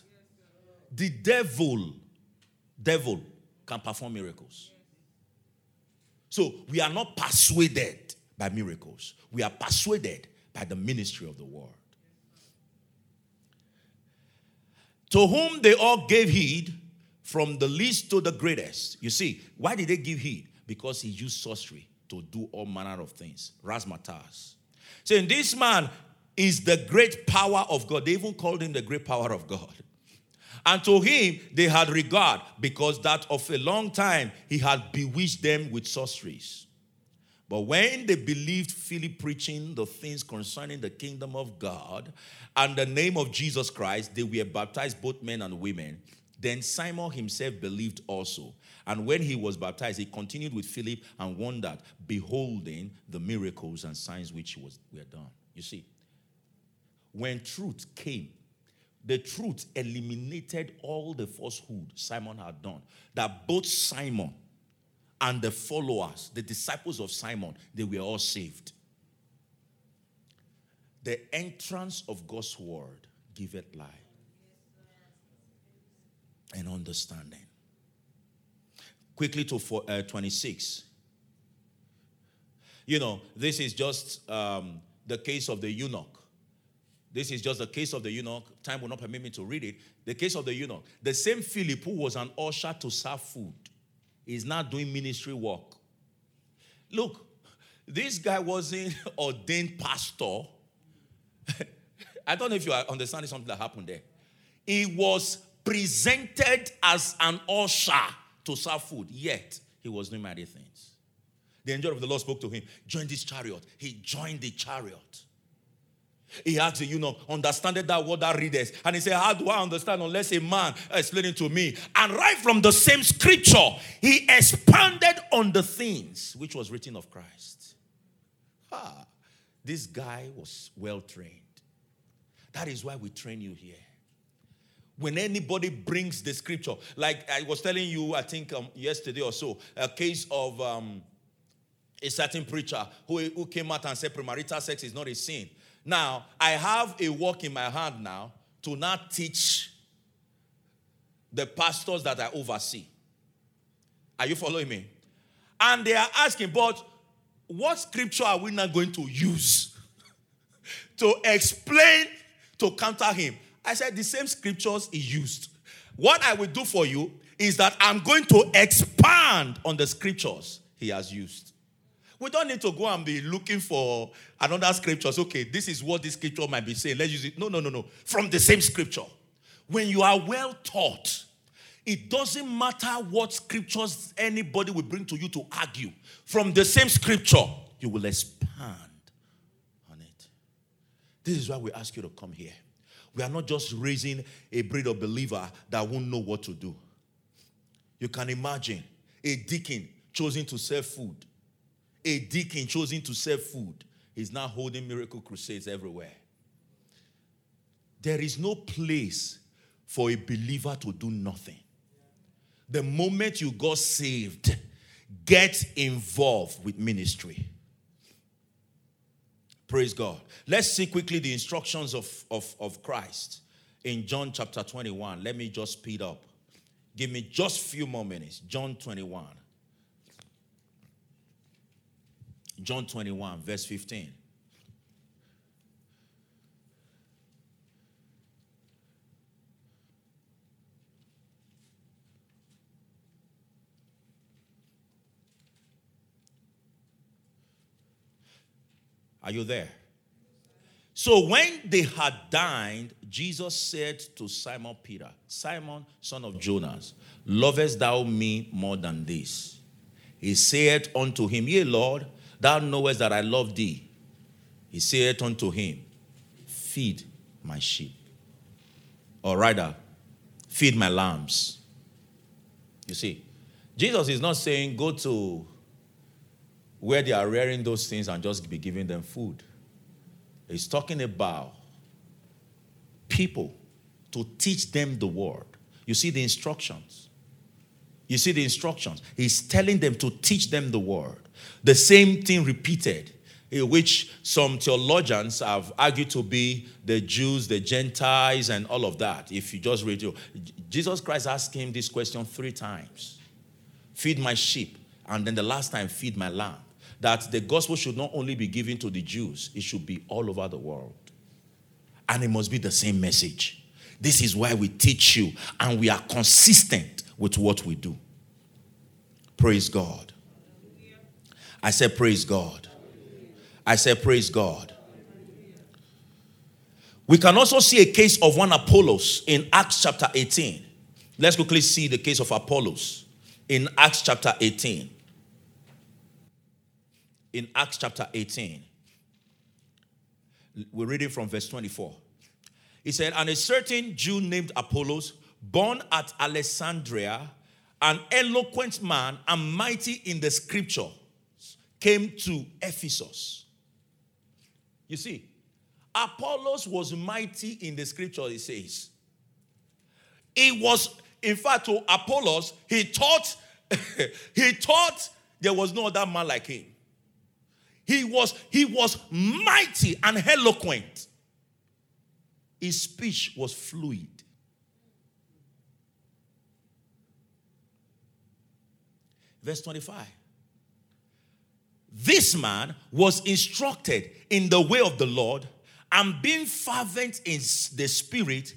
The devil, devil can perform miracles. So we are not persuaded by miracles. We are persuaded by the ministry of the word. To whom they all gave heed, from the least to the greatest. You see, why did they give heed? Because he used sorcery to do all manner of things. Razzmatazz. Saying, This man is the great power of God. They even called him the great power of God. And to him they had regard because that of a long time he had bewitched them with sorceries. But when they believed Philip preaching the things concerning the kingdom of God and the name of Jesus Christ, they were baptized, both men and women. Then Simon himself believed also. And when he was baptized, he continued with Philip and wondered, beholding the miracles and signs which was, were done. You see, when truth came, the truth eliminated all the falsehood Simon had done. That both Simon and the followers, the disciples of Simon, they were all saved. The entrance of God's word giveth light and understanding. Quickly to for, uh, 26. You know, this is just um, the case of the eunuch. This is just the case of the eunuch. Time will not permit me to read it. The case of the eunuch. The same Philip who was an usher to serve food is now doing ministry work. Look, this guy wasn't ordained pastor. I don't know if you are understanding something that happened there. He was presented as an usher to serve food, yet he was doing mighty things. The angel of the Lord spoke to him, join this chariot. He joined the chariot. He asked the eunuch, understandeth that what thou readest? And he said, How do I understand unless a man explain it to me? And right from the same scripture, he expanded on the things which was written of Christ. Ah, this guy was well trained. That is why we train you here. When anybody brings the scripture, like I was telling you, I think um, yesterday or so, a case of um, a certain preacher who, who came out and said premarital sex is not a sin. Now, I have a work in my hand now to not teach the pastors that I oversee. Are you following me? And they are asking, but what scripture are we not going to use to explain, to counter him? I said, the same scriptures he used. What I will do for you is that I'm going to expand on the scriptures he has used. We don't need to go and be looking for another scriptures. Okay, this is what this scripture might be saying. Let's use it. No, no, no, no. From the same scripture. When you are well taught, it doesn't matter what scriptures anybody will bring to you to argue. From the same scripture, you will expand on it. This is why we ask you to come here. We are not just raising a breed of believer that won't know what to do. You can imagine a deacon choosing to serve food a deacon chosen to serve food. He's now holding miracle crusades everywhere. There is no place for a believer to do nothing. The moment you got saved, get involved with ministry. Praise God. Let's see quickly the instructions of, of, of Christ in John chapter 21. Let me just speed up. Give me just a few more minutes. John 21. John 21, verse 15. Are you there? So when they had dined, Jesus said to Simon Peter, Simon, son of Jonas, lovest thou me more than this? He said unto him, Yea, Lord, thou knowest that I love thee. He saith unto him, Feed my sheep. Or rather, feed my lambs. You see, Jesus is not saying, Go to where they are rearing those things and just be giving them food. He's talking about people to teach them the word. You see the instructions. You see the instructions. He's telling them to teach them the word. The same thing repeated, eh, which some theologians have argued to be the Jews, the Gentiles, and all of that. If you just read it, Jesus Christ asked him this question three times Feed my sheep, and then the last time, feed my lamb that the gospel should not only be given to the Jews, it should be all over the world. And it must be the same message. This is why we teach you and we are consistent with what we do. Praise God. I said, Praise God. I said, Praise God. We can also see a case of one Apollos in Acts chapter 18. Let's quickly see the case of Apollos in Acts chapter 18 in Acts chapter 18. We're reading from verse 24. He said, And a certain Jew named Apollos, born at Alexandria, an eloquent man and mighty in the scripture, came to Ephesus. You see, Apollos was mighty in the scripture, it says. He was, in fact, to Apollos, he thought, he thought there was no other man like him. He was, he was mighty and eloquent. His speech was fluid. Verse 25. This man was instructed in the way of the Lord, and being fervent in the spirit,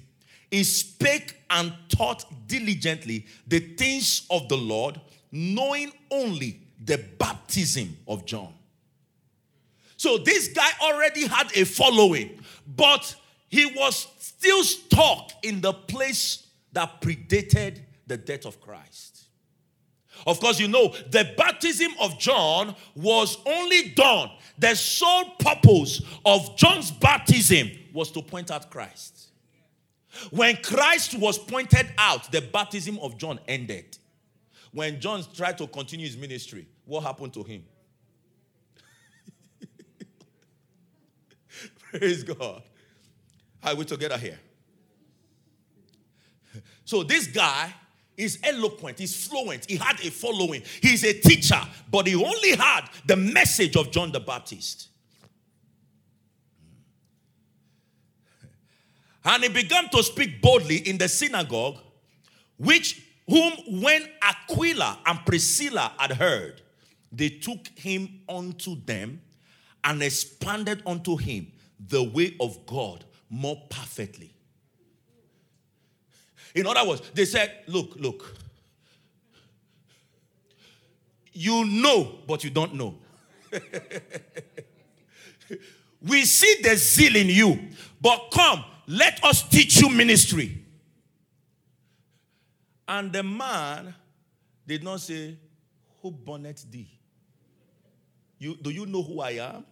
he spake and taught diligently the things of the Lord, knowing only the baptism of John. So this guy already had a following, but he was still stuck in the place that predated the death of Christ. Of course, you know, the baptism of John was only done. The sole purpose of John's baptism was to point out Christ. When Christ was pointed out, the baptism of John ended. When John tried to continue his ministry, what happened to him? Praise God. Are we together here? So this guy is eloquent, he's fluent, he had a following, he's a teacher, but he only had the message of John the Baptist. Hmm. And he began to speak boldly in the synagogue, which whom when Aquila and Priscilla had heard, they took him unto them and expanded unto him the way of God more perfectly. In other words, they said, Look, look. You know, but you don't know. we see the zeal in you, but come, let us teach you ministry. And the man did not say, Who bonnet thee? You, do you know who I am?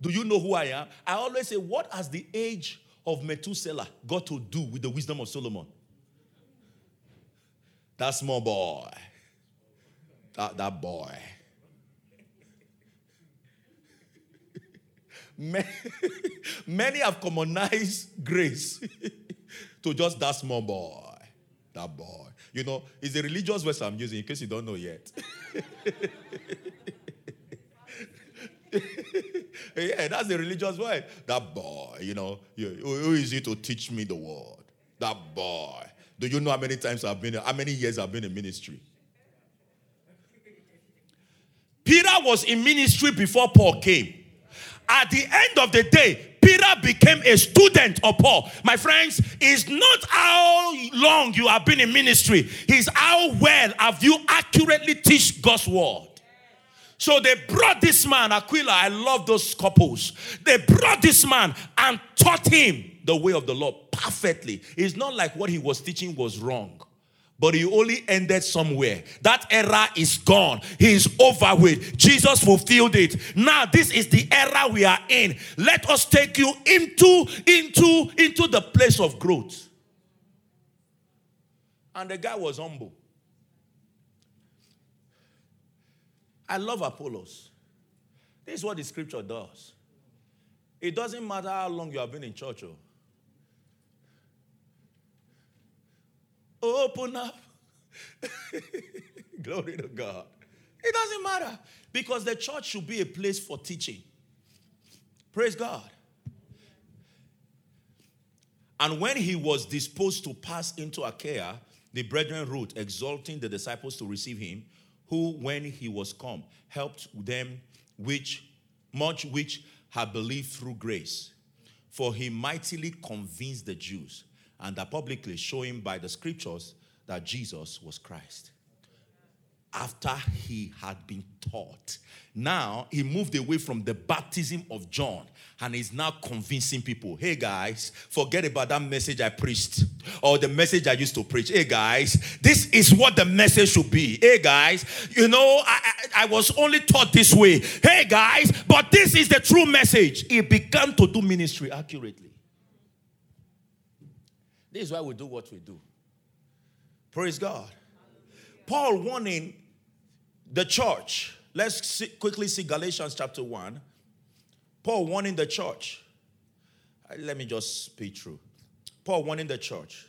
Do you know who I am? I always say, what has the age of Methuselah got to do with the wisdom of Solomon? That small boy. That, that boy. Many have commonized grace to just that small boy. That boy. You know, it's a religious verse I'm using in case you don't know yet. yeah, that's the religious word. That boy, you know, who is he to teach me the word? That boy. Do you know how many times I've been, how many years I've been in ministry? Peter was in ministry before Paul came. At the end of the day, Peter became a student of Paul. My friends, it's not how long you have been in ministry, it's how well have you accurately teach God's word. So they brought this man, Aquila, I love those couples. They brought this man and taught him the way of the Lord perfectly. It's not like what he was teaching was wrong but he only ended somewhere. That era is gone. He is over with. Jesus fulfilled it. Now, this is the era we are in. Let us take you into, into, into the place of growth. And the guy was humble. I love Apollos. This is what the scripture does. It doesn't matter how long you have been in church. Oh. Open up. Glory to God. It doesn't matter because the church should be a place for teaching. Praise God. And when he was disposed to pass into Achaia, the brethren wrote, exalting the disciples to receive him, who, when he was come, helped them which much which had believed through grace. For he mightily convinced the Jews and that publicly showing by the scriptures that Jesus was Christ. After he had been taught, now he moved away from the baptism of John and is now convincing people hey guys, forget about that message I preached or the message I used to preach. Hey guys, this is what the message should be. Hey guys, you know, I, I, I was only taught this way. Hey guys, but this is the true message. He began to do ministry accurately. This is why we do what we do. Praise God. Paul warning the church. Let's see, quickly see Galatians chapter 1. Paul warning the church. Uh, let me just speak through. Paul warning the church.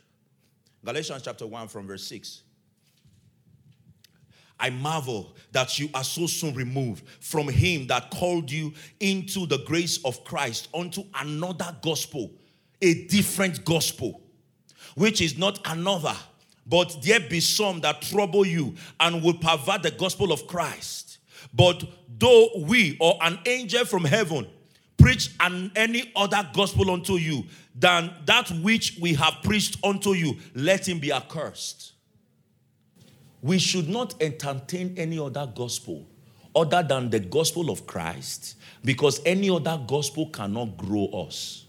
Galatians chapter 1 from verse 6. I marvel that you are so soon removed from him that called you into the grace of Christ unto another gospel, a different gospel which is not another, but there be some that trouble you and will pervert the gospel of Christ. But though we or an angel from heaven preach an, any other gospel unto you than that which we have preached unto you, let him be accursed. We should not entertain any other gospel other than the gospel of Christ because any other gospel cannot grow us.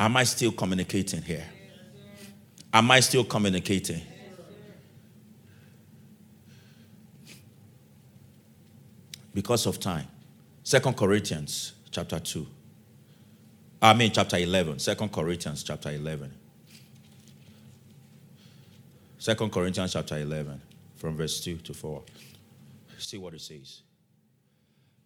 Am I still communicating here? Am I still communicating? Because of time. Second Corinthians chapter 2. I mean chapter 11. Second Corinthians chapter 11. Second Corinthians chapter 11 from verse 2 to 4. See what it says.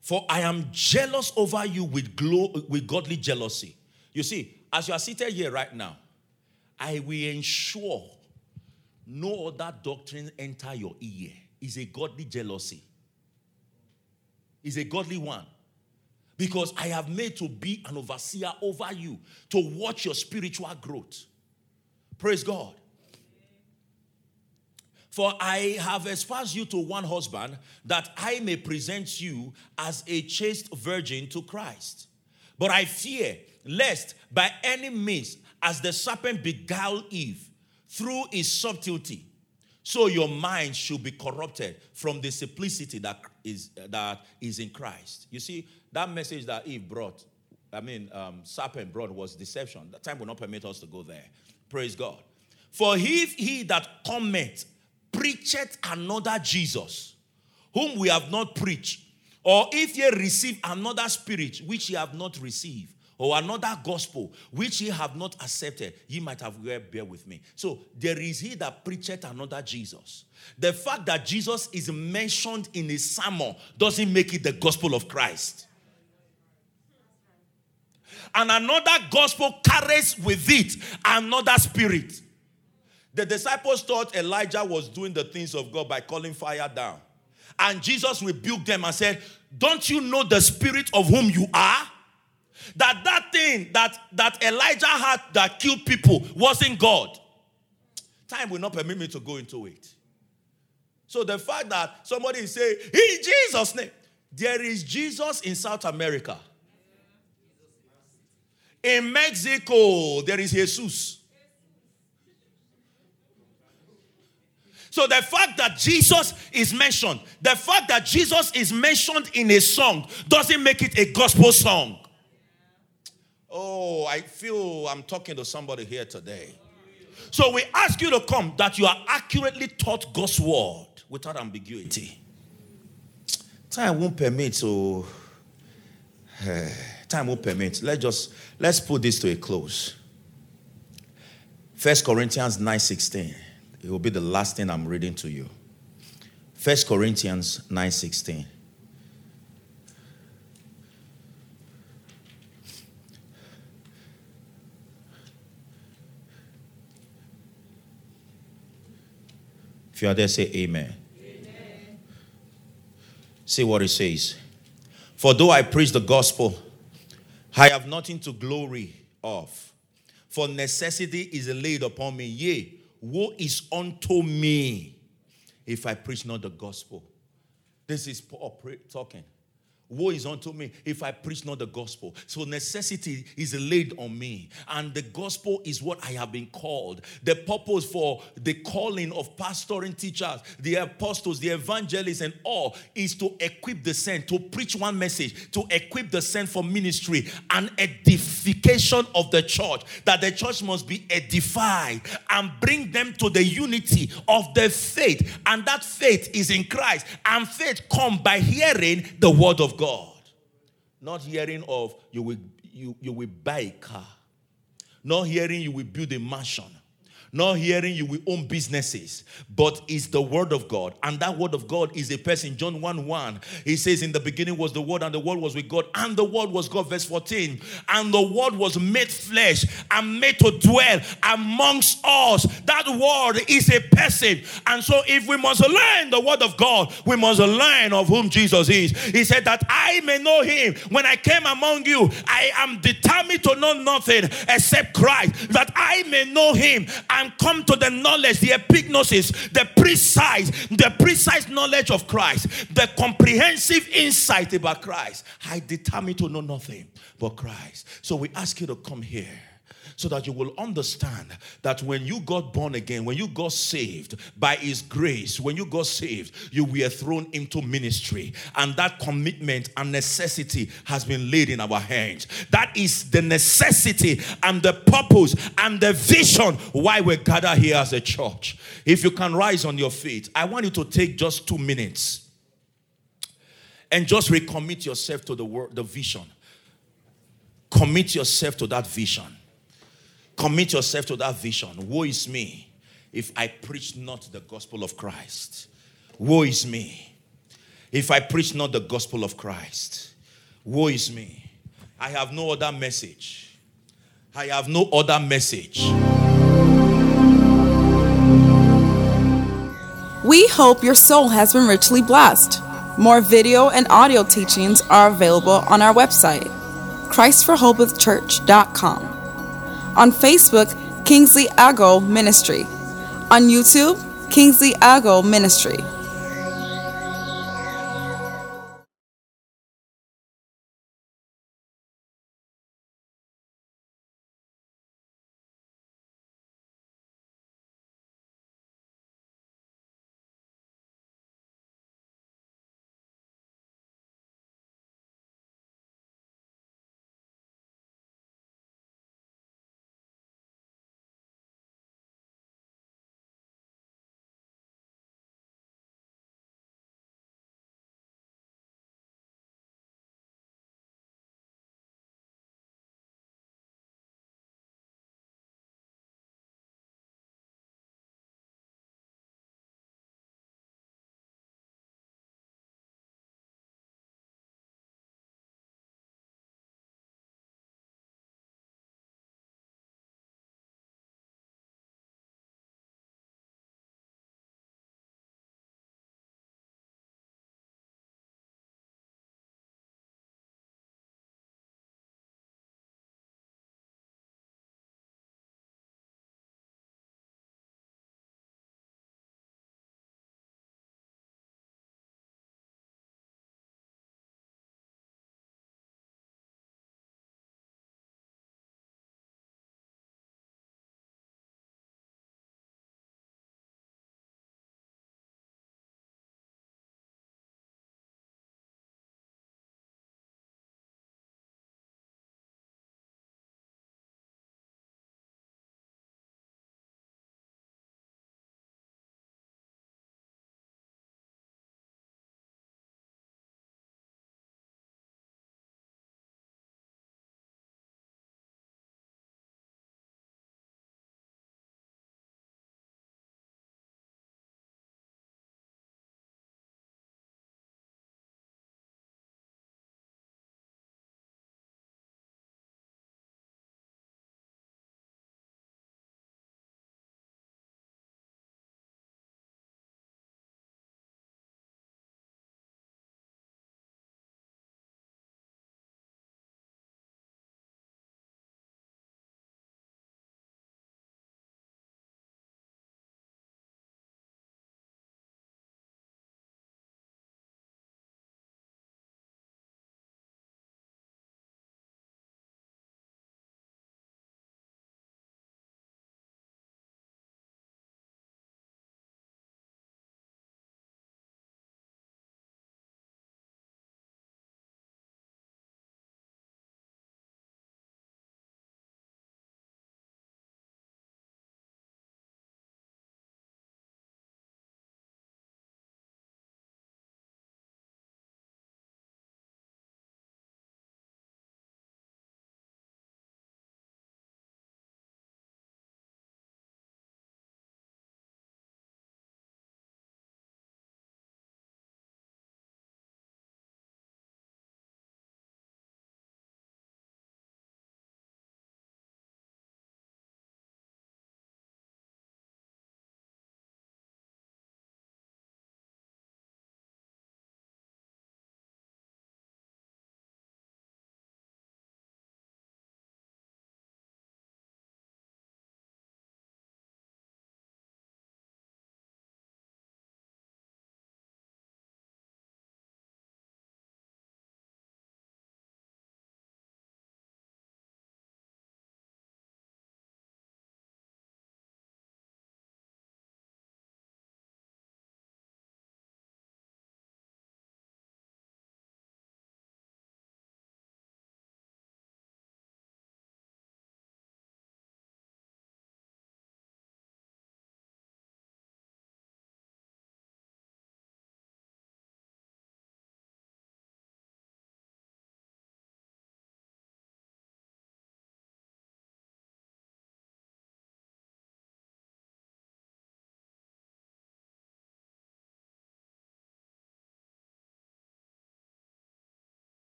For I am jealous over you with, glo- with godly jealousy. You see, as you are seated here right now, I will ensure no other doctrine enter your ear. Is a godly jealousy. Is a godly one. Because I have made to be an overseer over you to watch your spiritual growth. Praise God. For I have espoused you to one husband that I may present you as a chaste virgin to Christ. But I fear lest by any means, as the serpent beguiled Eve through his subtlety, so your mind should be corrupted from the simplicity that is that is in Christ. You see, that message that Eve brought, I mean, um, serpent brought was deception. The time will not permit us to go there. Praise God. For if he that cometh preacheth another Jesus, whom we have not preached, or if ye receive another spirit which ye have not received, or another gospel which ye have not accepted, ye might have well bear with me. So there is he that preacheth another Jesus. The fact that Jesus is mentioned in a sermon doesn't make it the gospel of Christ. And another gospel carries with it another spirit. The disciples thought Elijah was doing the things of God by calling fire down. And Jesus rebuked them and said, Don't you know the spirit of whom you are? That that thing that, that Elijah had that killed people wasn't God. Time will not permit me to go into it. So the fact that somebody is saying, in Jesus' name, there is Jesus in South America. In Mexico, there is Jesus. So the fact that Jesus is mentioned, the fact that Jesus is mentioned in a song doesn't make it a gospel song. Oh, I feel I'm talking to somebody here today. So we ask you to come that you are accurately taught God's word without ambiguity. Time won't permit, so time won't permit. Let's just let's put this to a close. First Corinthians 9:16. It will be the last thing I'm reading to you. First Corinthians 9:16. You are there, say amen. amen. See what it says. For though I preach the gospel, I have nothing to glory of. For necessity is laid upon me. Yea, woe is unto me if I preach not the gospel. This is Paul talking. Woe is unto me if I preach not the gospel. So necessity is laid on me. And the gospel is what I have been called. The purpose for the calling of pastoring teachers, the apostles, the evangelists, and all is to equip the saint, to preach one message, to equip the saint for ministry and edification of the church. That the church must be edified and bring them to the unity of the faith. And that faith is in Christ. And faith come by hearing the word of God. Not hearing of you will, you, you will buy a car. Not hearing you will build a mansion not hearing you will own businesses, but it's the word of God. And that word of God is a person. John 1 1. He says, In the beginning was the word, and the word was with God, and the word was God. Verse 14. And the word was made flesh and made to dwell amongst us. That word is a person. And so, if we must learn the word of God, we must learn of whom Jesus is. He said, That I may know him. When I came among you, I am determined to know nothing except Christ, that I may know him. And and come to the knowledge, the epignosis, the precise, the precise knowledge of Christ, the comprehensive insight about Christ. I determine to know nothing but Christ. So we ask you to come here so that you will understand that when you got born again, when you got saved by His grace, when you got saved, you were thrown into ministry. And that commitment and necessity has been laid in our hands. That is the necessity and the purpose and the vision why we gather here as a church. If you can rise on your feet, I want you to take just two minutes and just recommit yourself to the word, the vision. Commit yourself to that vision. Commit yourself to that vision. Woe is me if I preach not the gospel of Christ. Woe is me if I preach not the gospel of Christ. Woe is me. I have no other message. I have no other message. We hope your soul has been richly blessed. More video and audio teachings are available on our website, ChristForHopeWithChurch.com on Facebook, Kingsley Ago Ministry. On YouTube, Kingsley Ago Ministry.